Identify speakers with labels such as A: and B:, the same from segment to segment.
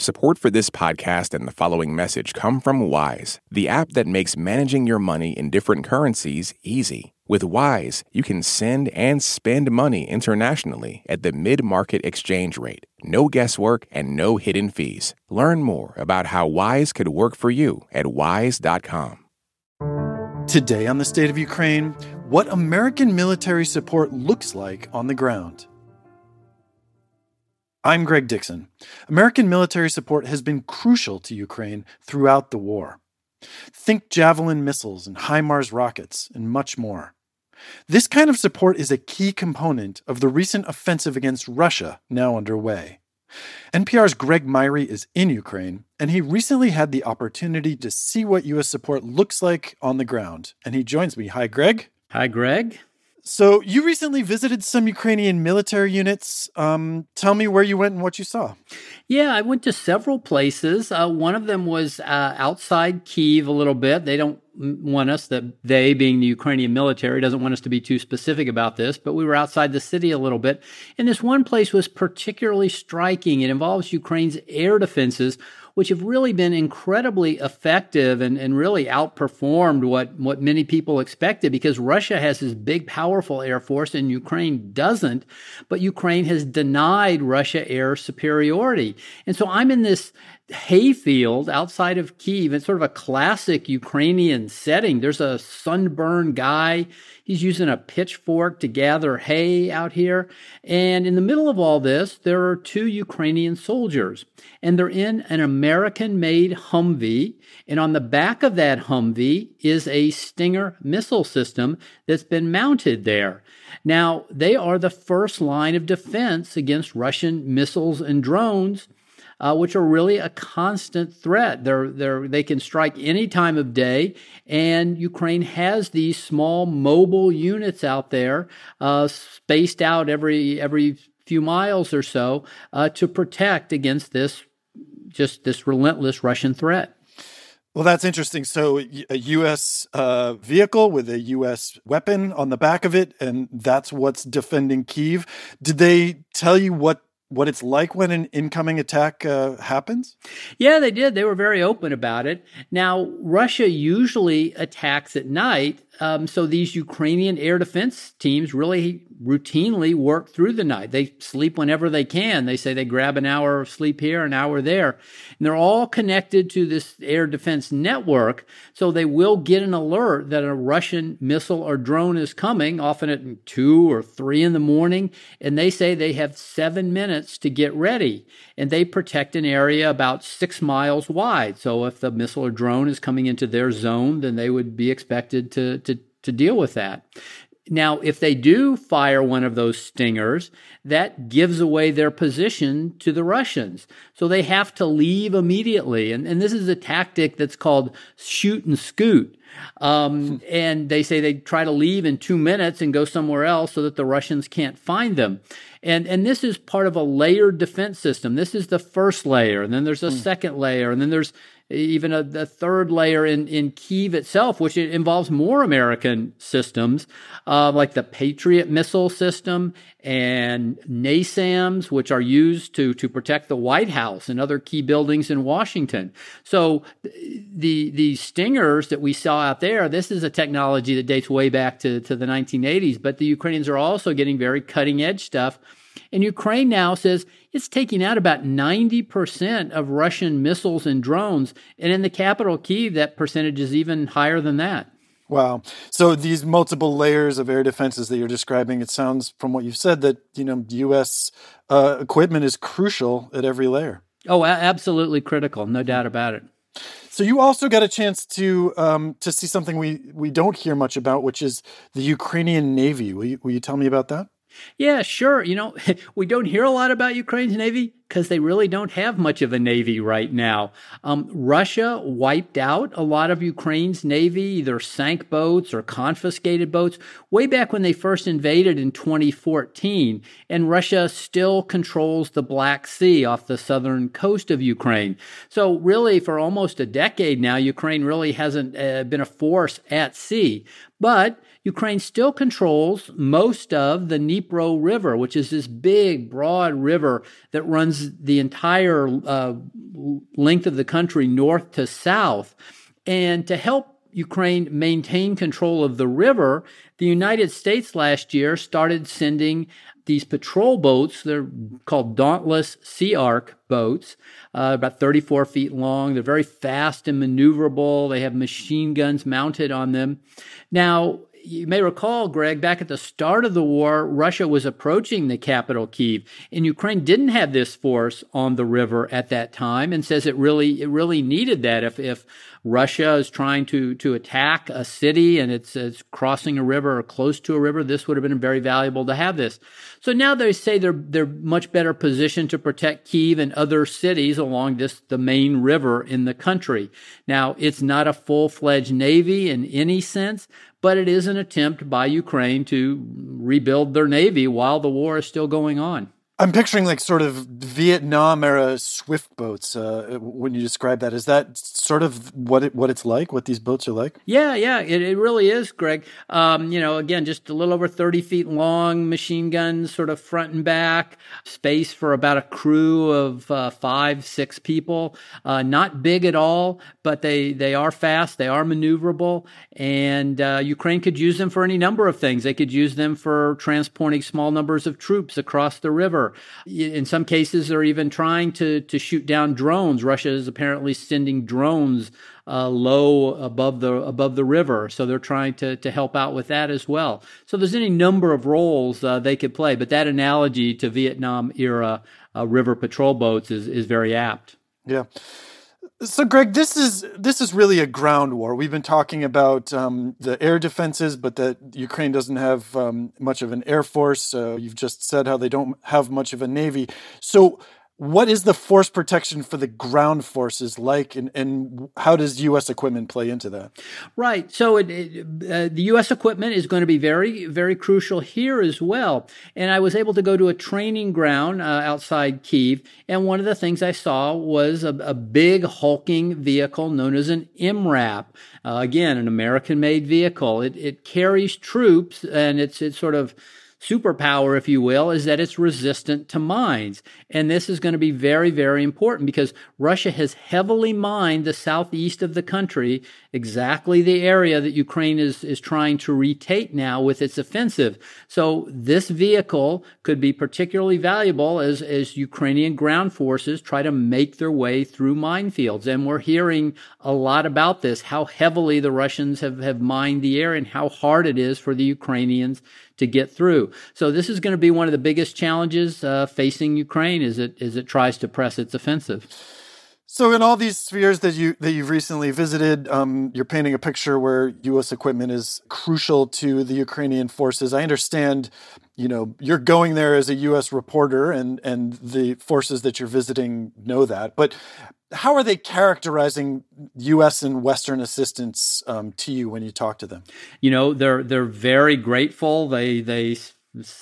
A: Support for this podcast and the following message come from Wise, the app that makes managing your money in different currencies easy. With Wise, you can send and spend money internationally at the mid market exchange rate. No guesswork and no hidden fees. Learn more about how Wise could work for you at wise.com.
B: Today on the State of Ukraine, what American military support looks like on the ground. I'm Greg Dixon. American military support has been crucial to Ukraine throughout the war. Think Javelin missiles and HIMARS rockets, and much more. This kind of support is a key component of the recent offensive against Russia now underway. NPR's Greg Myre is in Ukraine, and he recently had the opportunity to see what U.S. support looks like on the ground. And he joins me. Hi, Greg.
C: Hi, Greg.
B: So, you recently visited some Ukrainian military units. Um, tell me where you went and what you saw.
C: Yeah, I went to several places. Uh, one of them was uh, outside Kiev a little bit. They don't want us, that they being the Ukrainian military, doesn't want us to be too specific about this, but we were outside the city a little bit. And this one place was particularly striking. It involves Ukraine's air defenses which have really been incredibly effective and, and really outperformed what, what many people expected because Russia has this big, powerful air force and Ukraine doesn't. But Ukraine has denied Russia air superiority. And so I'm in this hayfield outside of Kiev. It's sort of a classic Ukrainian setting. There's a sunburned guy. He's using a pitchfork to gather hay out here. And in the middle of all this, there are two Ukrainian soldiers. And they're in an American made Humvee. And on the back of that Humvee is a Stinger missile system that's been mounted there. Now, they are the first line of defense against Russian missiles and drones uh, which are really a constant threat. They're, they're, they can strike any time of day, and Ukraine has these small mobile units out there, uh, spaced out every every few miles or so, uh, to protect against this just this relentless Russian threat.
B: Well, that's interesting. So, a U.S. Uh, vehicle with a U.S. weapon on the back of it, and that's what's defending Kiev. Did they tell you what what it's like when an incoming attack uh, happens?
C: Yeah, they did. They were very open about it. Now, Russia usually attacks at night um, so these Ukrainian air defense teams really routinely work through the night. They sleep whenever they can. They say they grab an hour of sleep here, an hour there. And they're all connected to this air defense network. So they will get an alert that a Russian missile or drone is coming, often at two or three in the morning. And they say they have seven minutes to get ready. And they protect an area about six miles wide. So if the missile or drone is coming into their zone, then they would be expected to, to to deal with that. Now, if they do fire one of those stingers, that gives away their position to the Russians. So they have to leave immediately. And, and this is a tactic that's called shoot and scoot. Um, and they say they try to leave in two minutes and go somewhere else so that the Russians can't find them. And, and this is part of a layered defense system. This is the first layer, and then there's a mm. second layer, and then there's even a, a, third layer in, in Kiev itself, which involves more American systems, uh, like the Patriot missile system and NASAMS, which are used to, to protect the White House and other key buildings in Washington. So the, the stingers that we saw out there, this is a technology that dates way back to, to the 1980s, but the Ukrainians are also getting very cutting edge stuff and Ukraine now says it's taking out about 90% of Russian missiles and drones. And in the capital, Kiev, that percentage is even higher than that.
B: Wow. So these multiple layers of air defenses that you're describing, it sounds from what you've said that, you know, U.S. Uh, equipment is crucial at every layer.
C: Oh, absolutely critical. No doubt about it.
B: So you also got a chance to um, to see something we, we don't hear much about, which is the Ukrainian Navy. Will you, will you tell me about that?
C: Yeah, sure. You know, we don't hear a lot about Ukraine's navy because they really don't have much of a navy right now. Um, Russia wiped out a lot of Ukraine's navy, either sank boats or confiscated boats, way back when they first invaded in 2014. And Russia still controls the Black Sea off the southern coast of Ukraine. So, really, for almost a decade now, Ukraine really hasn't uh, been a force at sea. But Ukraine still controls most of the Dnipro River, which is this big, broad river that runs runs the entire uh, length of the country north to south. And to help Ukraine maintain control of the river, the United States last year started sending these patrol boats. They're called Dauntless Sea Ark boats, uh, about 34 feet long. They're very fast and maneuverable. They have machine guns mounted on them. Now, you may recall, Greg, back at the start of the war, Russia was approaching the capital, Kiev, and Ukraine didn't have this force on the river at that time, and says it really it really needed that. If if Russia is trying to to attack a city and it's, it's crossing a river or close to a river, this would have been very valuable to have this. So now they say they're they're much better positioned to protect Kiev and other cities along this the main river in the country. Now it's not a full fledged navy in any sense, but it is an attempt by Ukraine to rebuild their navy while the war is still going on.
B: I'm picturing like sort of Vietnam era swift boats. Uh, when you describe that, is that sort of what it, what it's like? What these boats are like?
C: Yeah, yeah, it, it really is, Greg. Um, you know, again, just a little over 30 feet long, machine guns, sort of front and back, space for about a crew of uh, five, six people. Uh, not big at all, but they they are fast, they are maneuverable, and uh, Ukraine could use them for any number of things. They could use them for transporting small numbers of troops across the river. In some cases, they're even trying to, to shoot down drones. Russia is apparently sending drones uh, low above the above the river, so they're trying to to help out with that as well. So there's any number of roles uh, they could play, but that analogy to Vietnam era uh, river patrol boats is is very apt.
B: Yeah. So, Greg, this is this is really a ground war. We've been talking about um, the air defenses, but that Ukraine doesn't have um, much of an air force. Uh, you've just said how they don't have much of a navy. So, what is the force protection for the ground forces like, and, and how does U.S. equipment play into that?
C: Right. So it, it, uh, the U.S. equipment is going to be very, very crucial here as well. And I was able to go to a training ground uh, outside Kiev, and one of the things I saw was a, a big hulking vehicle known as an MRAP. Uh, again, an American-made vehicle. It, it carries troops, and it's it's sort of superpower, if you will, is that it's resistant to mines. And this is going to be very, very important because Russia has heavily mined the southeast of the country, exactly the area that Ukraine is, is trying to retake now with its offensive. So this vehicle could be particularly valuable as, as Ukrainian ground forces try to make their way through minefields. And we're hearing a lot about this, how heavily the Russians have, have mined the area and how hard it is for the Ukrainians to get through. So this is going to be one of the biggest challenges uh, facing Ukraine as it as it tries to press its offensive.
B: So, in all these spheres that you that you've recently visited, um, you're painting a picture where U.S. equipment is crucial to the Ukrainian forces. I understand, you know, you're going there as a U.S. reporter, and and the forces that you're visiting know that. But how are they characterizing U.S. and Western assistance um, to you when you talk to them?
C: You know, they're they're very grateful. They they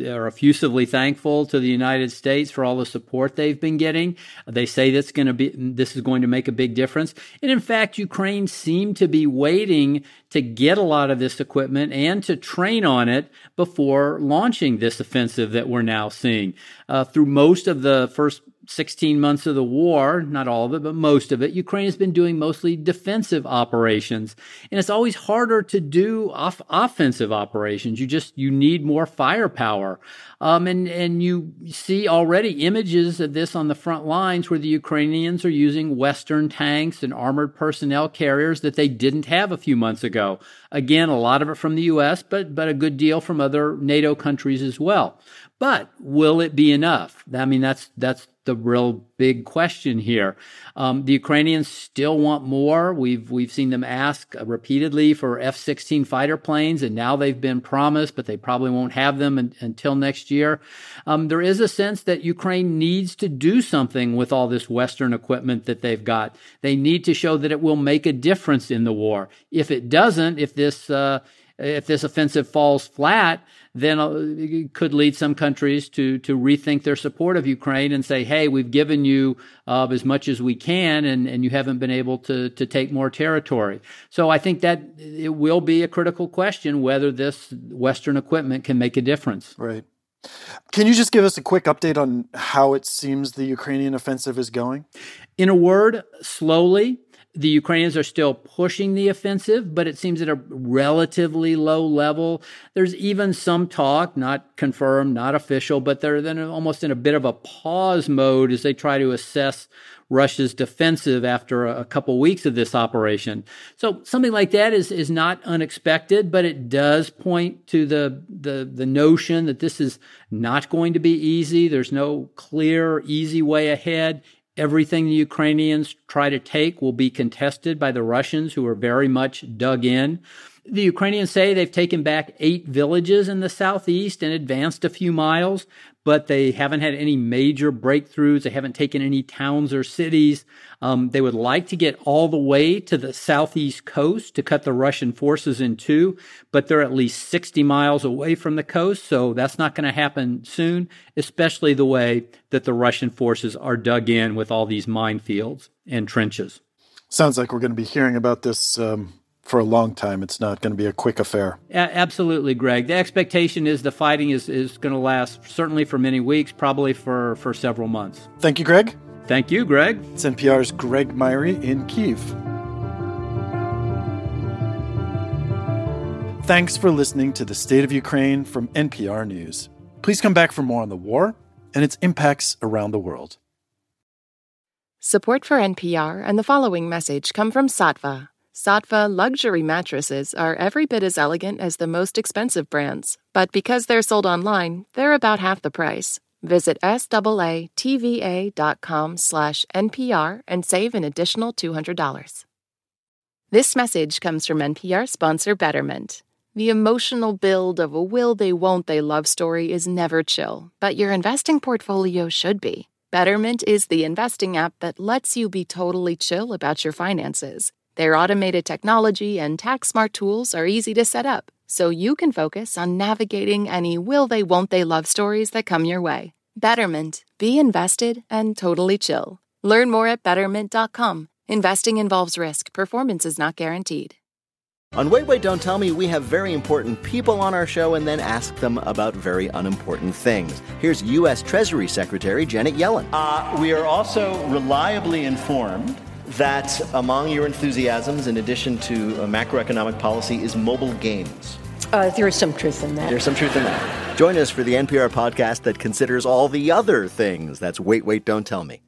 C: are effusively thankful to the United States for all the support they've been getting. They say that's going to be this is going to make a big difference. And in fact, Ukraine seemed to be waiting to get a lot of this equipment and to train on it before launching this offensive that we're now seeing. Uh, through most of the first 16 months of the war, not all of it, but most of it, Ukraine has been doing mostly defensive operations. And it's always harder to do off- offensive operations. You just, you need more firepower. Um, and, and you see already images of this on the front lines where the Ukrainians are using Western tanks and armored personnel carriers that they didn't have a few months ago. Again, a lot of it from the U.S., but, but a good deal from other NATO countries as well. But will it be enough? I mean, that's, that's the real big question here. Um, the Ukrainians still want more. We've we've seen them ask repeatedly for F-16 fighter planes, and now they've been promised, but they probably won't have them in, until next year. Um, there is a sense that Ukraine needs to do something with all this Western equipment that they've got. They need to show that it will make a difference in the war. If it doesn't, if this uh, if this offensive falls flat, then uh, it could lead some countries to to rethink their support of Ukraine and say, "Hey, we've given you uh, as much as we can, and and you haven't been able to to take more territory." So I think that it will be a critical question whether this Western equipment can make a difference.
B: Right. Can you just give us a quick update on how it seems the Ukrainian offensive is going?
C: In a word, slowly. The Ukrainians are still pushing the offensive, but it seems at a relatively low level. There's even some talk, not confirmed, not official, but they're then almost in a bit of a pause mode as they try to assess Russia's defensive after a, couple weeks of this operation. So something like that is is not unexpected, but it does point to the the the notion that this is not going to be easy. There's no clear, easy way ahead. Everything the Ukrainians try to take will be contested by the Russians, who are very much dug in. The Ukrainians say they've taken back eight villages in the southeast and advanced a few miles, but they haven't had any major breakthroughs. They haven't taken any towns or cities. Um, they would like to get all the way to the southeast coast to cut the Russian forces in two, but they're at least 60 miles away from the coast, so that's not going to happen soon, especially the way that the Russian forces are dug in with all these minefields and trenches.
B: Sounds like we're going to be hearing about this um, for a long time. It's not going to be a quick affair.
C: A- absolutely, Greg. The expectation is the fighting is, is going to last certainly for many weeks, probably for, for several months.
B: Thank you, Greg.
C: Thank you, Greg.
B: It's NPR's Greg Myre in Kiev. Thanks for listening to the State of Ukraine from NPR News. Please come back for more on the war and its impacts around the world.
D: Support for NPR and the following message come from Saatva Saatva luxury mattresses are every bit as elegant as the most expensive brands, but because they're sold online, they're about half the price. Visit SAATVA.com slash NPR and save an additional $200. This message comes from NPR sponsor Betterment. The emotional build of a will they won't they love story is never chill, but your investing portfolio should be. Betterment is the investing app that lets you be totally chill about your finances. Their automated technology and tax smart tools are easy to set up, so you can focus on navigating any will they, won't they love stories that come your way. Betterment. Be invested and totally chill. Learn more at betterment.com. Investing involves risk, performance is not guaranteed.
E: On Wait, Wait, Don't Tell Me, we have very important people on our show and then ask them about very unimportant things. Here's U.S. Treasury Secretary Janet Yellen.
F: Uh, we are also reliably informed that among your enthusiasms, in addition to macroeconomic policy, is mobile games.
G: Uh, there is some truth in that.
E: There's some truth in that. Join us for the NPR podcast that considers all the other things. That's Wait, Wait, Don't Tell Me.